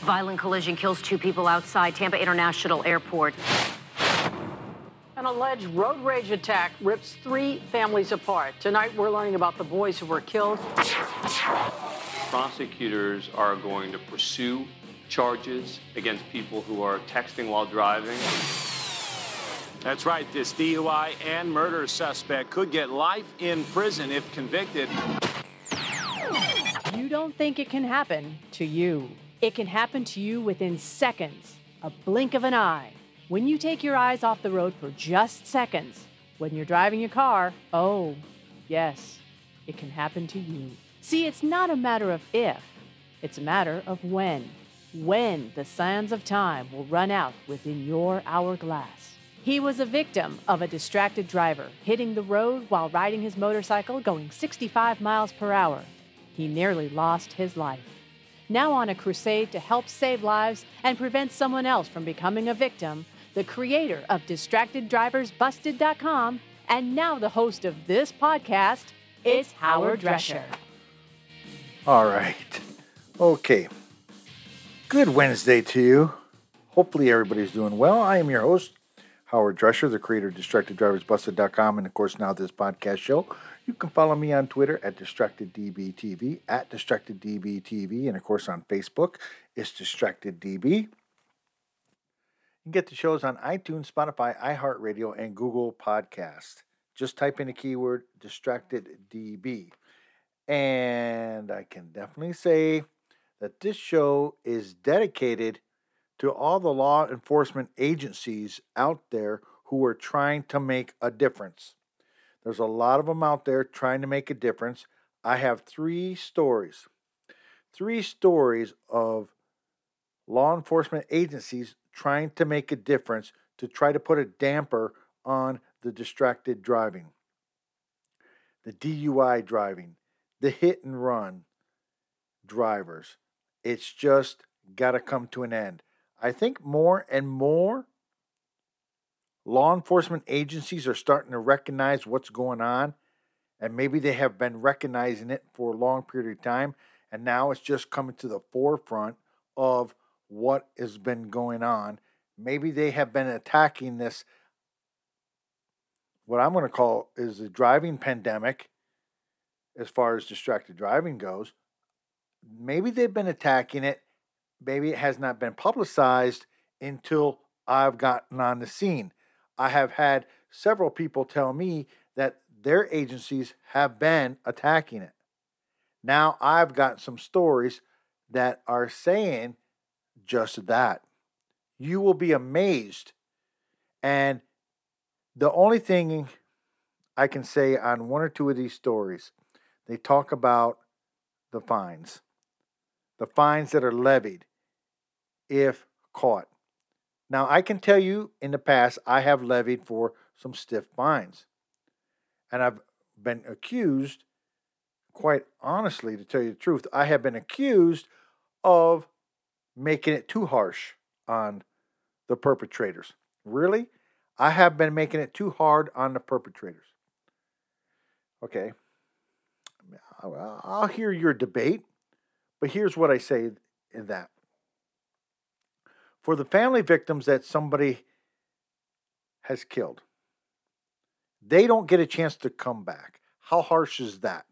Violent collision kills two people outside Tampa International Airport. An alleged road rage attack rips three families apart. Tonight, we're learning about the boys who were killed. Prosecutors are going to pursue charges against people who are texting while driving. That's right. This DUI and murder suspect could get life in prison if convicted. You don't think it can happen to you. It can happen to you within seconds, a blink of an eye. When you take your eyes off the road for just seconds, when you're driving your car, oh, yes, it can happen to you. See, it's not a matter of if, it's a matter of when. When the sands of time will run out within your hourglass. He was a victim of a distracted driver hitting the road while riding his motorcycle going 65 miles per hour. He nearly lost his life. Now on a crusade to help save lives and prevent someone else from becoming a victim, the creator of DistractedDriversBusted.com and now the host of this podcast, it's Howard Drescher. All right. Okay. Good Wednesday to you. Hopefully everybody's doing well. I am your host, Howard Drescher, the creator of DistractedDriversBusted.com, and of course now this podcast show. You can follow me on Twitter at DistractedDBTV, at DistractedDBTV, and of course on Facebook, it's DistractedDB. You can get the shows on iTunes, Spotify, iHeartRadio, and Google Podcast. Just type in the keyword DistractedDB. And I can definitely say that this show is dedicated to all the law enforcement agencies out there who are trying to make a difference. There's a lot of them out there trying to make a difference. I have three stories. Three stories of law enforcement agencies trying to make a difference to try to put a damper on the distracted driving, the DUI driving, the hit and run drivers. It's just got to come to an end. I think more and more law enforcement agencies are starting to recognize what's going on, and maybe they have been recognizing it for a long period of time, and now it's just coming to the forefront of what has been going on. Maybe they have been attacking this, what I'm going to call is the driving pandemic as far as distracted driving goes. Maybe they've been attacking it. Maybe it has not been publicized until I've gotten on the scene. I have had several people tell me that their agencies have been attacking it. Now I've got some stories that are saying just that. You will be amazed. And the only thing I can say on one or two of these stories they talk about the fines, the fines that are levied if caught. Now, I can tell you in the past, I have levied for some stiff fines. And I've been accused, quite honestly, to tell you the truth, I have been accused of making it too harsh on the perpetrators. Really? I have been making it too hard on the perpetrators. Okay. I'll hear your debate, but here's what I say in that. For the family victims that somebody has killed, they don't get a chance to come back. How harsh is that?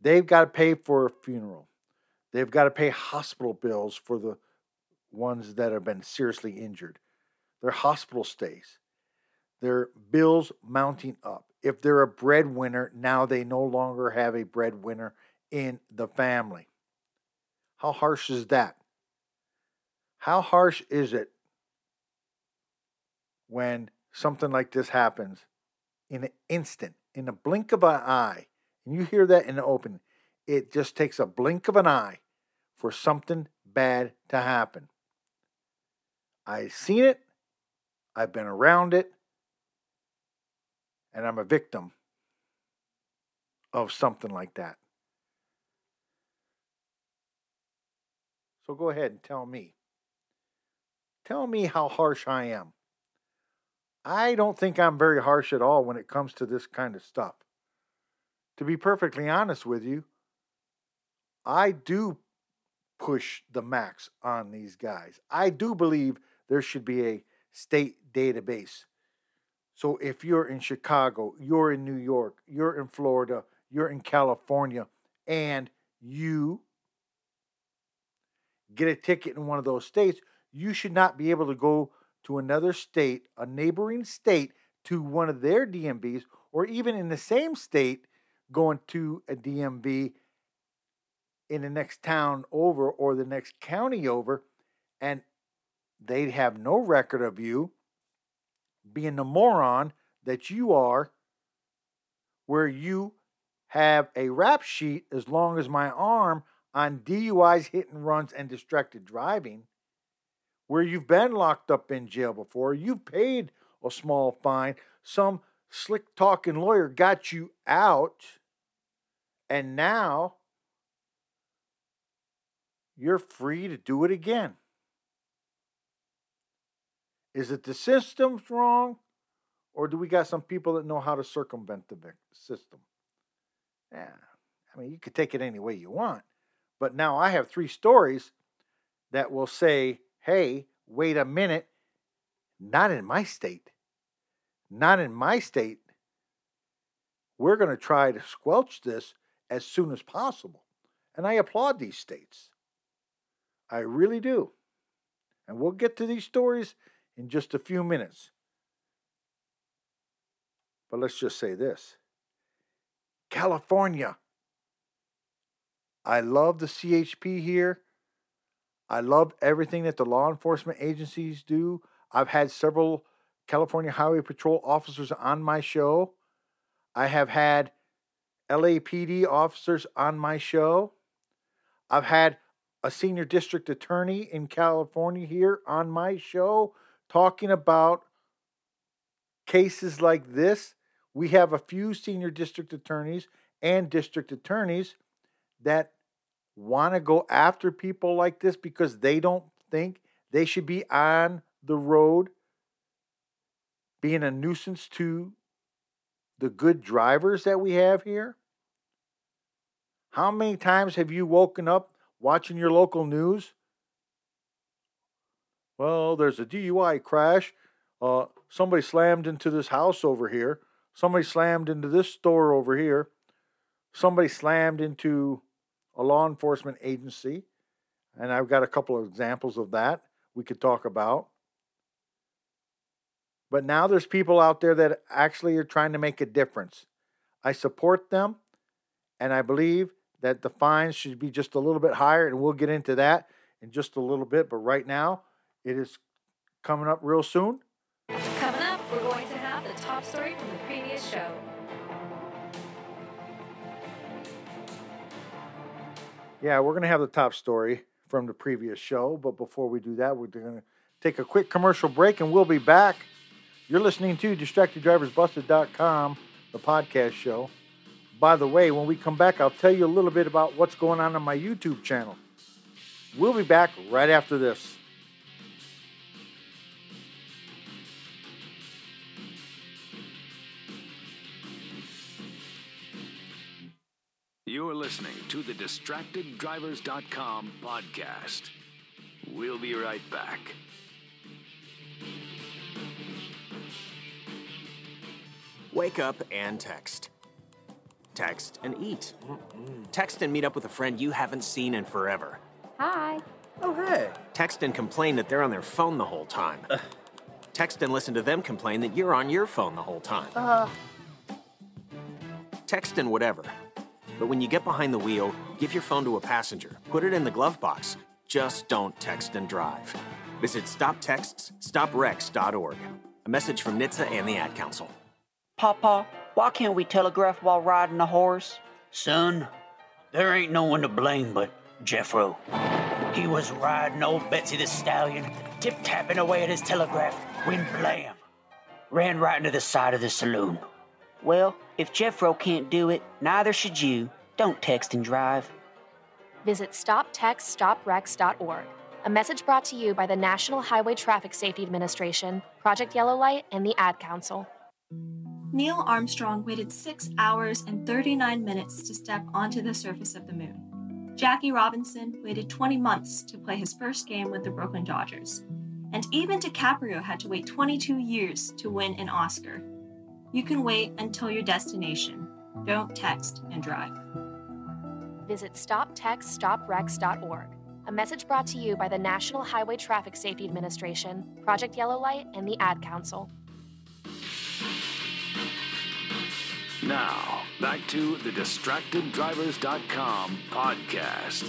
They've got to pay for a funeral. They've got to pay hospital bills for the ones that have been seriously injured. Their hospital stays. Their bills mounting up. If they're a breadwinner, now they no longer have a breadwinner in the family. How harsh is that? How harsh is it when something like this happens in an instant, in a blink of an eye? And you hear that in the open. It just takes a blink of an eye for something bad to happen. I've seen it, I've been around it, and I'm a victim of something like that. So go ahead and tell me. Tell me how harsh I am. I don't think I'm very harsh at all when it comes to this kind of stuff. To be perfectly honest with you, I do push the max on these guys. I do believe there should be a state database. So if you're in Chicago, you're in New York, you're in Florida, you're in California, and you get a ticket in one of those states, you should not be able to go to another state, a neighboring state, to one of their DMVs, or even in the same state, going to a DMV in the next town over or the next county over, and they'd have no record of you being the moron that you are, where you have a rap sheet as long as my arm on DUIs, hit and runs, and distracted driving, where you've been locked up in jail before, you've paid a small fine, some slick talking lawyer got you out, and now you're free to do it again. Is it the system's wrong, or do we got some people that know how to circumvent the system? Yeah, I mean, you could take it any way you want. But now I have three stories that will say, hey, wait a minute, not in my state. Not in my state. We're going to try to squelch this as soon as possible. And I applaud these states. I really do. And we'll get to these stories in just a few minutes. But let's just say this California. I love the CHP here. I love everything that the law enforcement agencies do. I've had several California Highway Patrol officers on my show. I have had LAPD officers on my show. I've had a senior district attorney in California here on my show talking about cases like this. We have a few senior district attorneys and district attorneys that want to go after people like this because they don't think they should be on the road being a nuisance to the good drivers that we have here? How many times have you woken up watching your local news? Well, there's a DUI crash. Uh, somebody slammed into this house over here. Somebody slammed into this store over here. Somebody slammed into a law enforcement agency. And I've got a couple of examples of that we could talk about. But now there's people out there that actually are trying to make a difference. I support them, and I believe that the fines should be just a little bit higher, and we'll get into that in just a little bit. But right now, it is coming up real soon. Coming up, we're going to Yeah, we're going to have the top story from the previous show. But before we do that, we're going to take a quick commercial break, and we'll be back. You're listening to DistractedDriversBusted.com, the podcast show. By the way, when we come back, I'll tell you a little bit about what's going on on my YouTube channel. We'll be back right after this. You're listening to the DistractedDrivers.com podcast. We'll be right back. Wake up and text. Text and eat. Text and meet up with a friend you haven't seen in forever. Hi. Oh, hey. Text and complain that they're on their phone the whole time. Text and listen to them complain that you're on your phone the whole time. Uh. Text and whatever. But when you get behind the wheel, give your phone to a passenger, put it in the glove box. Just don't text and drive. Visit StopTextsStopWrecks.org. A message from NHTSA and the Ad Council. Papa, why can't we telegraph while riding a horse? Son, there ain't no one to blame but Jeffro. He was riding old Betsy the Stallion, tip tapping away at his telegraph, when blam! Ran right into the side of the saloon. Well, if Jeffro can't do it, neither should you. Don't text and drive. Visit StopTextsStopWrecks.org. A message brought to you by the National Highway Traffic Safety Administration, Project Yellow Light, and the Ad Council. Neil Armstrong waited 6 hours and 39 minutes to step onto the surface of the moon. Jackie Robinson waited 20 months to play his first game with the Brooklyn Dodgers. And even DiCaprio had to wait 22 years to win an Oscar. You can wait until your destination. Don't text and drive. Visit stoptextsstopwrecks.org. A message brought to you by the National Highway Traffic Safety Administration, Project Yellow Light, and the Ad Council. Now, back to the DistractedDrivers.com podcast.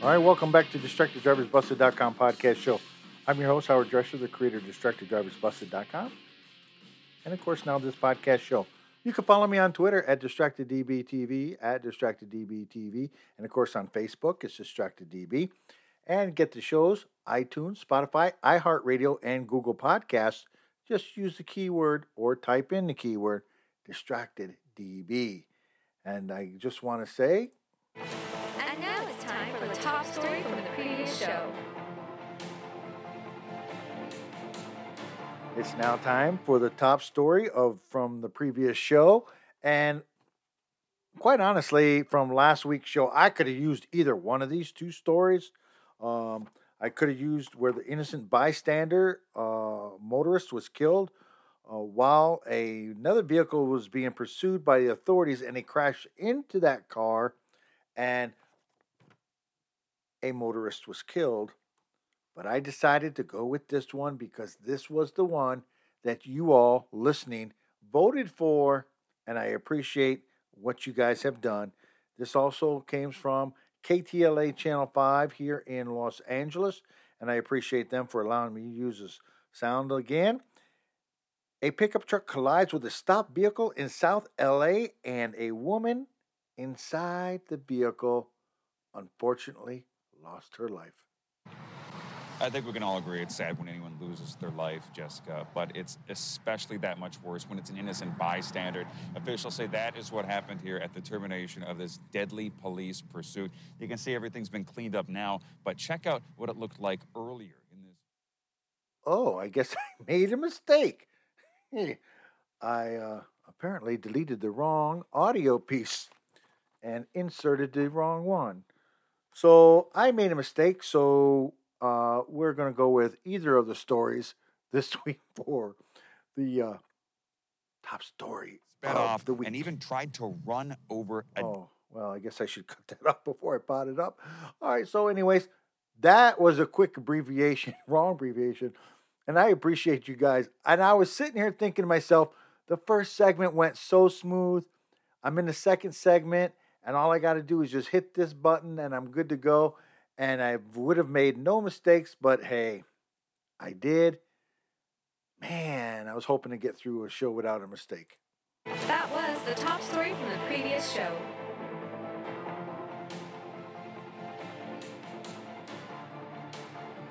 All right, welcome back to DistractedDriversBusted.com podcast show. I'm your host, Howard Drescher, the creator of DistractedDriversBusted.com. And of course, now this podcast show. You can follow me on Twitter at DistractedDBTV, at DistractedDBTV, and of course on Facebook, it's DistractedDB. And get the shows, iTunes, Spotify, iHeartRadio, and Google Podcasts. Just use the keyword or type in the keyword DistractedDB. And I just want to say, And now it's time for the top story from the previous show. It's now time for the top story of from the previous show. And quite honestly, from last week's show, I could have used either one of these two stories. Um, I could have used where the innocent bystander uh, motorist was killed uh, while a, another vehicle was being pursued by the authorities and he crashed into that car and a motorist was killed. But I decided to go with this one because this was the one that you all listening voted for, and I appreciate what you guys have done. This also came from KTLA Channel 5 here in Los Angeles, and I appreciate them for allowing me to use this sound again. A pickup truck collides with a stopped vehicle in South LA, and a woman inside the vehicle unfortunately lost her life. I think we can all agree it's sad when anyone loses their life, Jessica, but it's especially that much worse when it's an innocent bystander. Officials say that is what happened here at the termination of this deadly police pursuit. You can see everything's been cleaned up now, but check out what it looked like earlier in this. Oh, I guess I made a mistake. I uh, apparently deleted the wrong audio piece and inserted the wrong one. So I made a mistake. So uh, we're going to go with either of the stories this week for the uh, top story Sped of off the week. and even tried to run over a Oh, well, I guess I should cut that up before I pot it up. All right, so, anyways, that was a quick abbreviation, wrong abbreviation. And I appreciate you guys. And I was sitting here thinking to myself, the first segment went so smooth. I'm in the second segment, and all I got to do is just hit this button, and I'm good to go. And I would have made no mistakes, but hey, I did. Man, I was hoping to get through a show without a mistake. That was the top story from the previous show.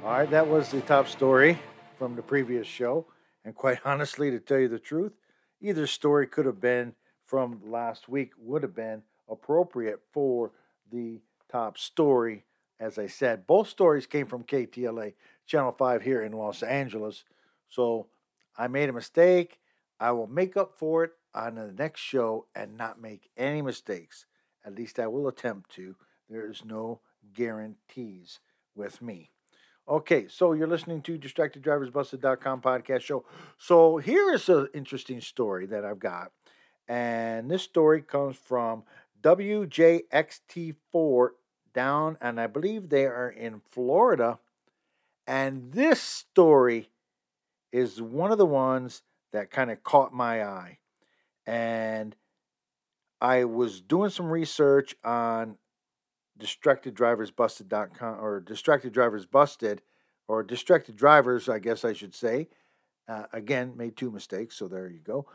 All right, that was the top story from the previous show. And quite honestly, to tell you the truth, either story could have been from last week, would have been appropriate for the top story. As I said, both stories came from KTLA, Channel 5 here in Los Angeles. So I made a mistake. I will make up for it on the next show and not make any mistakes. At least I will attempt to. There is no guarantees with me. Okay, so you're listening to DistractedDriversBusted.com podcast show. So here is an interesting story that I've got. And this story comes from WJXT4 down, and I believe they are in Florida. And this story is one of the ones that kind of caught my eye. And I was doing some research on distracteddriversbusted.com or distracted drivers busted or distracted drivers i guess i should say uh, again made two mistakes so there you go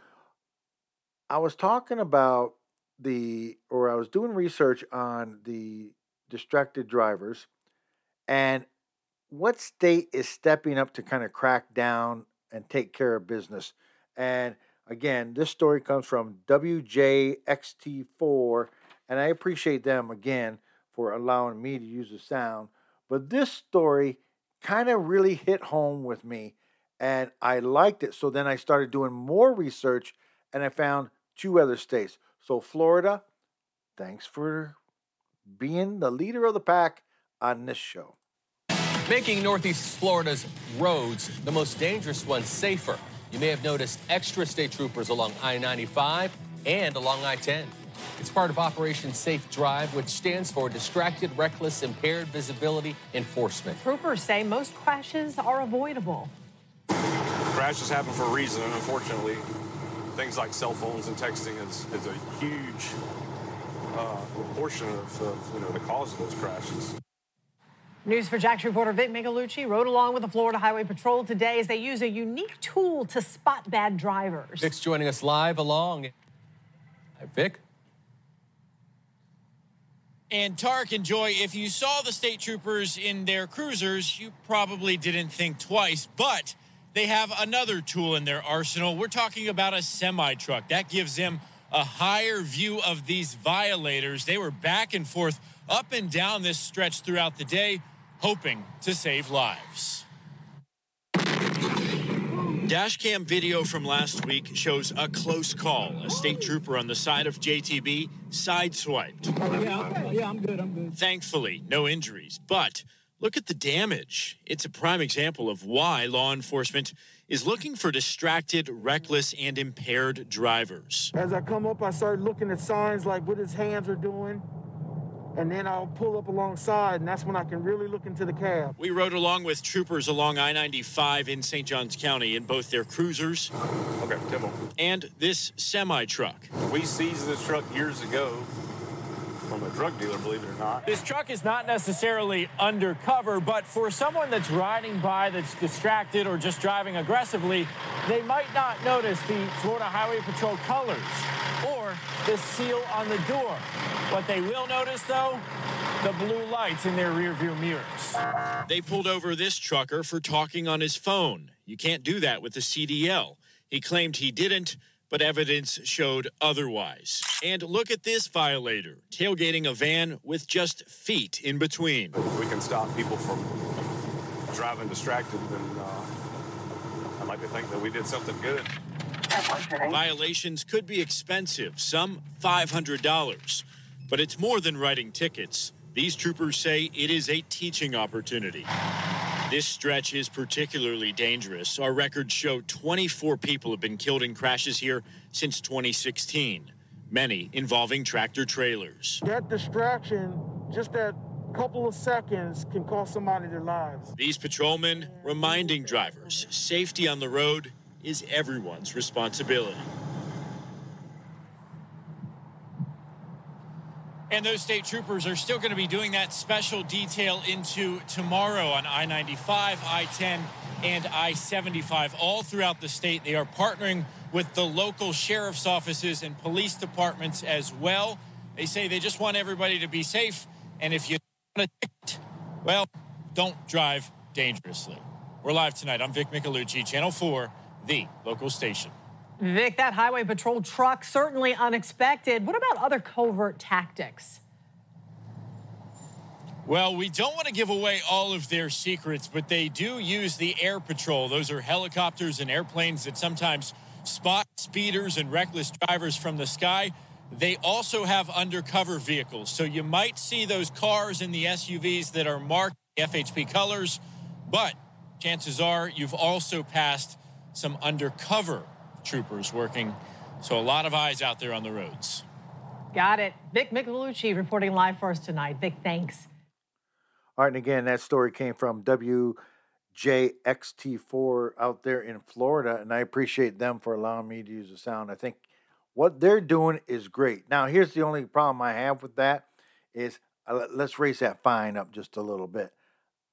i was talking about the or i was doing research on the distracted drivers and what state is stepping up to kind of crack down and take care of business and again this story comes from wjxt4 and i appreciate them again for allowing me to use the sound. But this story kind of really hit home with me and I liked it. So then I started doing more research and I found two other states. So Florida, thanks for being the leader of the pack on this show. Making Northeast Florida's roads the most dangerous ones safer. You may have noticed extra state troopers along I 95 and along I 10. It's part of Operation Safe Drive, which stands for Distracted, Reckless, Impaired Visibility Enforcement. Troopers say most crashes are avoidable. Crashes happen for a reason, and unfortunately, things like cell phones and texting is, is a huge uh, portion of, of you know the cause of those crashes. News for Jax reporter Vic Micolucci rode along with the Florida Highway Patrol today as they use a unique tool to spot bad drivers. Vic's joining us live along. Hi, Vic. And Tarik and Joy, if you saw the state troopers in their cruisers, you probably didn't think twice, but they have another tool in their arsenal. We're talking about a semi truck. That gives them a higher view of these violators. They were back and forth, up and down this stretch throughout the day, hoping to save lives. Dashcam video from last week shows a close call. A state trooper on the side of JTB sideswiped. Yeah, yeah, I'm good. I'm good. Thankfully, no injuries. But look at the damage. It's a prime example of why law enforcement is looking for distracted, reckless, and impaired drivers. As I come up, I start looking at signs like what his hands are doing. And then I'll pull up alongside, and that's when I can really look into the cab. We rode along with troopers along I 95 in St. Johns County in both their cruisers Okay, Timbo. and this semi truck. We seized this truck years ago from a drug dealer, believe it or not. This truck is not necessarily undercover, but for someone that's riding by that's distracted or just driving aggressively, they might not notice the Florida Highway Patrol colors or the seal on the door. What they will notice, though, the blue lights in their rearview mirrors. They pulled over this trucker for talking on his phone. You can't do that with the CDL. He claimed he didn't, but evidence showed otherwise. And look at this violator tailgating a van with just feet in between. If we can stop people from driving distracted, then uh, I'd like to think that we did something good. Violations could be expensive, some $500. But it's more than writing tickets. These troopers say it is a teaching opportunity. This stretch is particularly dangerous. Our records show 24 people have been killed in crashes here since 2016, many involving tractor trailers. That distraction, just that couple of seconds, can cost somebody their lives. These patrolmen reminding drivers safety on the road is everyone's responsibility. And those state troopers are still going to be doing that special detail into tomorrow on I 95, I 10, and I 75. All throughout the state, they are partnering with the local sheriff's offices and police departments as well. They say they just want everybody to be safe. And if you want a ticket, well, don't drive dangerously. We're live tonight. I'm Vic Micolucci, Channel 4, the local station. Vic, that highway patrol truck certainly unexpected. What about other covert tactics? Well, we don't want to give away all of their secrets, but they do use the air patrol. Those are helicopters and airplanes that sometimes spot speeders and reckless drivers from the sky. They also have undercover vehicles. So you might see those cars and the SUVs that are marked FHP colors, but chances are you've also passed some undercover troopers working. So a lot of eyes out there on the roads. Got it. Vic Micolucci reporting live for us tonight. Vic, thanks. All right, and again, that story came from WJXT4 out there in Florida, and I appreciate them for allowing me to use the sound. I think what they're doing is great. Now, here's the only problem I have with that is uh, let's raise that fine up just a little bit.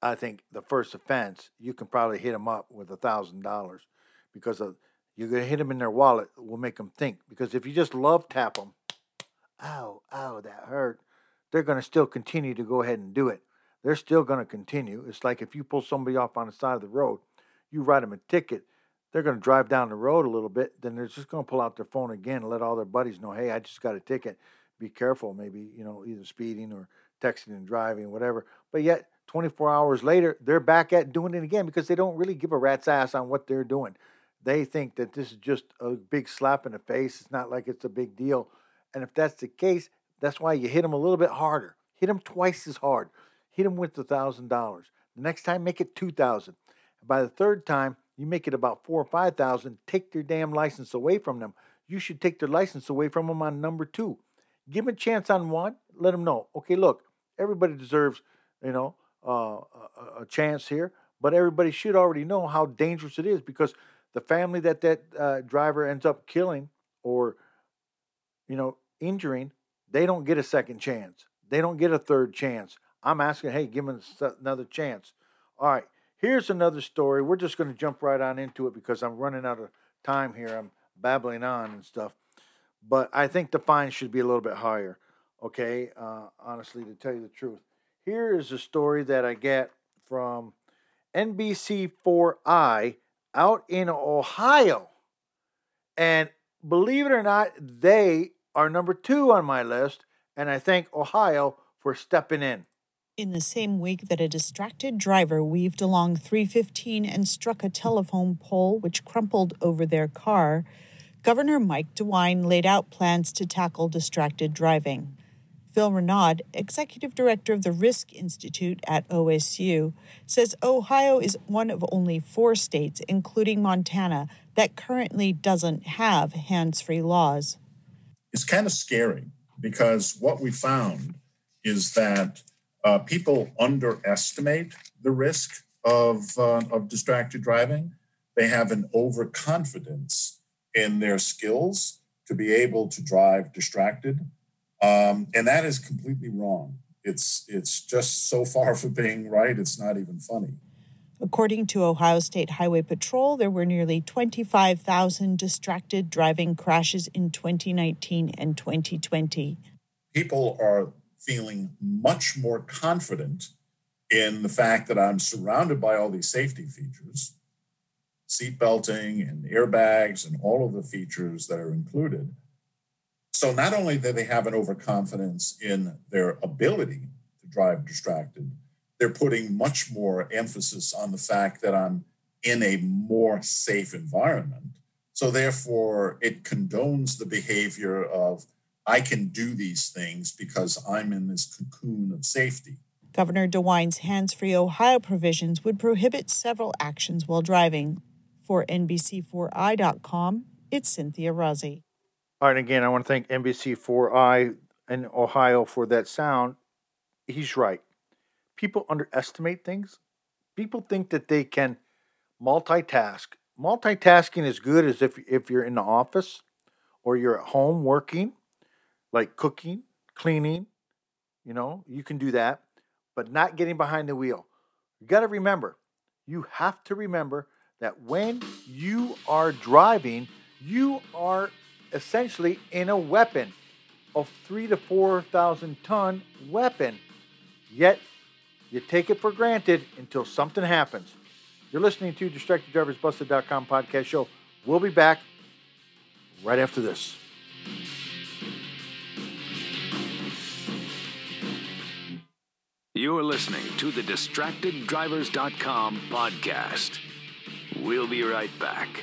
I think the first offense, you can probably hit them up with a thousand dollars because of you're gonna hit them in their wallet. Will make them think because if you just love tap them, ow, ow, that hurt. They're gonna still continue to go ahead and do it. They're still gonna continue. It's like if you pull somebody off on the side of the road, you write them a ticket. They're gonna drive down the road a little bit, then they're just gonna pull out their phone again and let all their buddies know, hey, I just got a ticket. Be careful, maybe you know either speeding or texting and driving, whatever. But yet 24 hours later, they're back at doing it again because they don't really give a rat's ass on what they're doing. They think that this is just a big slap in the face. It's not like it's a big deal. And if that's the case, that's why you hit them a little bit harder. hit them twice as hard. Hit them with the thousand dollars. The next time, make it two thousand. By the third time, you make it about four or five thousand. Take their damn license away from them. You should take their license away from them on number two. Give them a chance on one. Let them know. Okay, look, everybody deserves, you know, uh, a, a chance here, but everybody should already know how dangerous it is because the family that that uh, driver ends up killing or, you know, injuring, they don't get a second chance. They don't get a third chance. I'm asking, hey, give them another chance. All right, here's another story. We're just going to jump right on into it because I'm running out of time here. I'm babbling on and stuff. But I think the fine should be a little bit higher, okay? Uh, honestly, to tell you the truth. Here is a story that I get from NBC4i out in Ohio. And believe it or not, they are number two on my list. And I thank Ohio for stepping in. In the same week that a distracted driver weaved along 315 and struck a telephone pole which crumpled over their car, Governor Mike DeWine laid out plans to tackle distracted driving. Phil Renaud, executive director of the Risk Institute at OSU, says Ohio is one of only four states, including Montana, that currently doesn't have hands free laws. It's kind of scary because what we found is that uh, people underestimate the risk of, uh, of distracted driving. They have an overconfidence in their skills to be able to drive distracted. Um, and that is completely wrong. It's, it's just so far from being right, it's not even funny. According to Ohio State Highway Patrol, there were nearly 25,000 distracted driving crashes in 2019 and 2020. People are feeling much more confident in the fact that I'm surrounded by all these safety features seat belting and airbags and all of the features that are included. So not only do they have an overconfidence in their ability to drive distracted, they're putting much more emphasis on the fact that I'm in a more safe environment. So therefore, it condones the behavior of I can do these things because I'm in this cocoon of safety. Governor DeWine's hands free Ohio provisions would prohibit several actions while driving, for NBC4i.com, it's Cynthia Rozzi. All right, again, I want to thank NBC4i in Ohio for that sound. He's right. People underestimate things. People think that they can multitask. Multitasking is good as if, if you're in the office or you're at home working, like cooking, cleaning. You know, you can do that, but not getting behind the wheel. You got to remember, you have to remember that when you are driving, you are essentially in a weapon of three to four thousand ton weapon. Yet you take it for granted until something happens. You're listening to DistractedDriversBusted.com podcast show. We'll be back right after this. You're listening to the DistractedDrivers.com podcast. We'll be right back.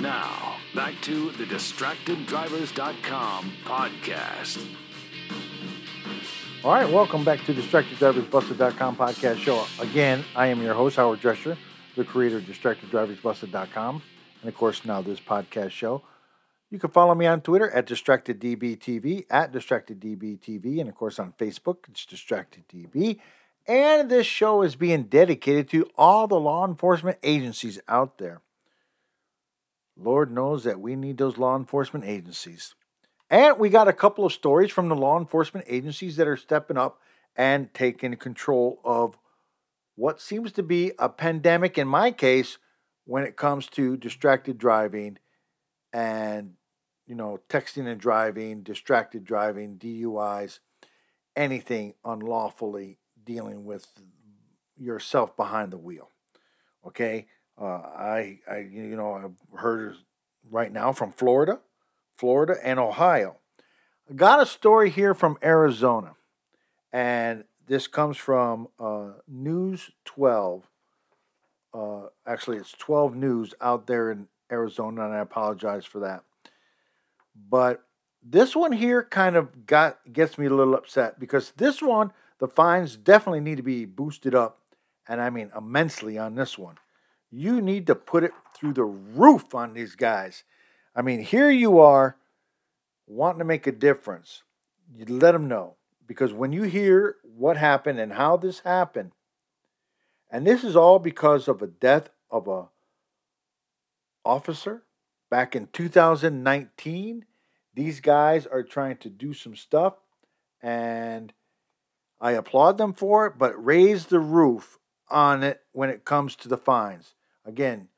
Now, back to the DistractedDrivers.com podcast. All right, welcome back to DistractedDriversBusted.com podcast show. Again, I am your host, Howard Drescher, the creator of DistractedDriversBusted.com, and of course, now this podcast show. You can follow me on Twitter at DistractedDBTV, at DistractedDBTV, and of course on Facebook, it's DistractedDB. And this show is being dedicated to all the law enforcement agencies out there. Lord knows that we need those law enforcement agencies. And we got a couple of stories from the law enforcement agencies that are stepping up and taking control of what seems to be a pandemic, in my case, when it comes to distracted driving and, you know, texting and driving, distracted driving, DUIs, anything unlawfully dealing with yourself behind the wheel. Okay? Uh, I, I, you know, I've heard right now from Florida, Florida and Ohio. I got a story here from Arizona, and this comes from uh, News 12. Uh, actually, it's 12 News out there in Arizona, and I apologize for that. But this one here kind of got gets me a little upset because this one, the fines definitely need to be boosted up, and I mean immensely on this one you need to put it through the roof on these guys. I mean, here you are wanting to make a difference. You let them know because when you hear what happened and how this happened, and this is all because of a death of a officer back in 2019. These guys are trying to do some stuff and I applaud them for it, but raise the roof on it when it comes to the fines. Again,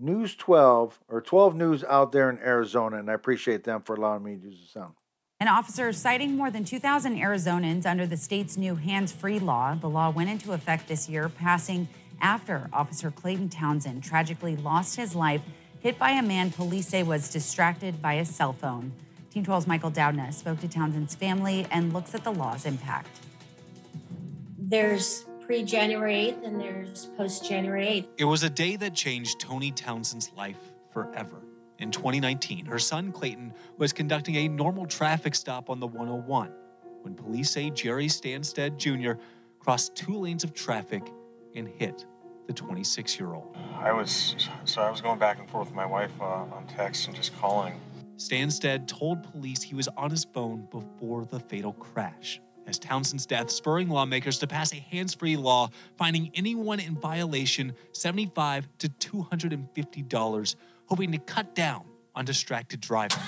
News 12 or 12 News out there in Arizona, and I appreciate them for allowing me to use the sound. An officer citing more than 2,000 Arizonans under the state's new hands free law. The law went into effect this year, passing after Officer Clayton Townsend tragically lost his life hit by a man police say was distracted by a cell phone. Team 12's Michael Doudna spoke to Townsend's family and looks at the law's impact. There's pre January 8th and there's post January 8th. It was a day that changed Tony Townsend's life forever. In 2019, her son Clayton was conducting a normal traffic stop on the 101 when police say Jerry Sanstead Jr. crossed two lanes of traffic and hit the 26 year old. I was so I was going back and forth with my wife uh, on text and just calling. Sanstead told police he was on his phone before the fatal crash as Townsend's death spurring lawmakers to pass a hands-free law fining anyone in violation 75 to 250 dollars hoping to cut down on distracted driving.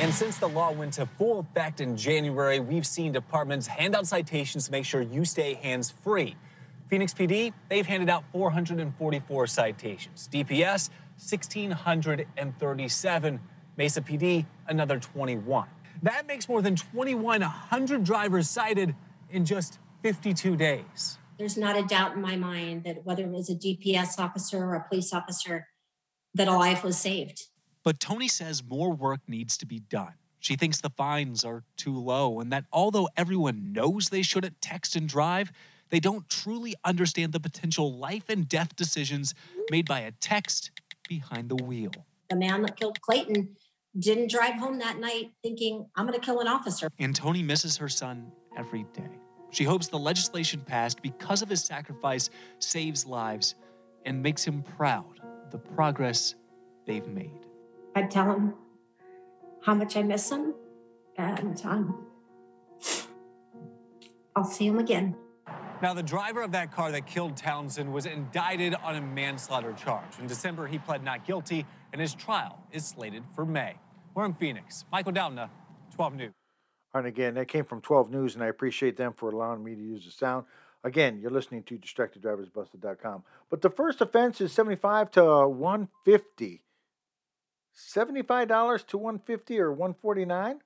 And since the law went to full effect in January, we've seen departments hand out citations to make sure you stay hands-free. Phoenix PD, they've handed out 444 citations. DPS, 1,637. Mesa PD, another 21. That makes more than 2,100 drivers cited in just 52 days. There's not a doubt in my mind that whether it was a DPS officer or a police officer, that a life was saved. But Tony says more work needs to be done. She thinks the fines are too low and that although everyone knows they shouldn't text and drive, they don't truly understand the potential life and death decisions made by a text behind the wheel. The man that killed Clayton didn't drive home that night thinking, I'm going to kill an officer. And Tony misses her son every day. She hopes the legislation passed because of his sacrifice saves lives and makes him proud of the progress they've made. I'd tell him how much I miss him, and um, I'll see him again. Now, the driver of that car that killed Townsend was indicted on a manslaughter charge. In December, he pled not guilty, and his trial is slated for May. We're in Phoenix. Michael Doudna, 12 News. And again, that came from 12 News, and I appreciate them for allowing me to use the sound. Again, you're listening to DistractedDriversBusted.com. But the first offense is 75 to 150. $75 to 150 or 149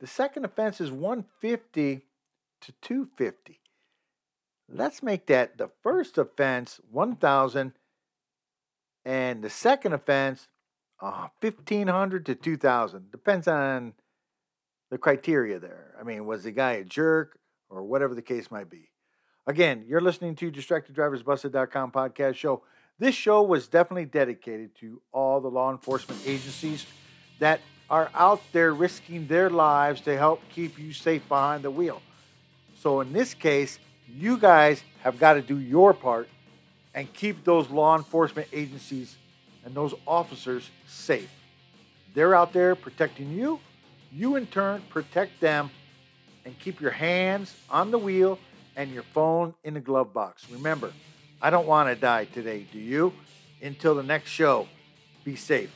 The second offense is 150 to 250 Let's make that the first offense 1000 and the second offense uh, 1500 to 2000 depends on the criteria there. I mean, was the guy a jerk or whatever the case might be? Again, you're listening to DistractedDriversBusted.com podcast show. This show was definitely dedicated to all the law enforcement agencies that are out there risking their lives to help keep you safe behind the wheel. So in this case, you guys have got to do your part and keep those law enforcement agencies and those officers safe. They're out there protecting you. You, in turn, protect them and keep your hands on the wheel and your phone in the glove box. Remember, I don't want to die today, do you? Until the next show, be safe.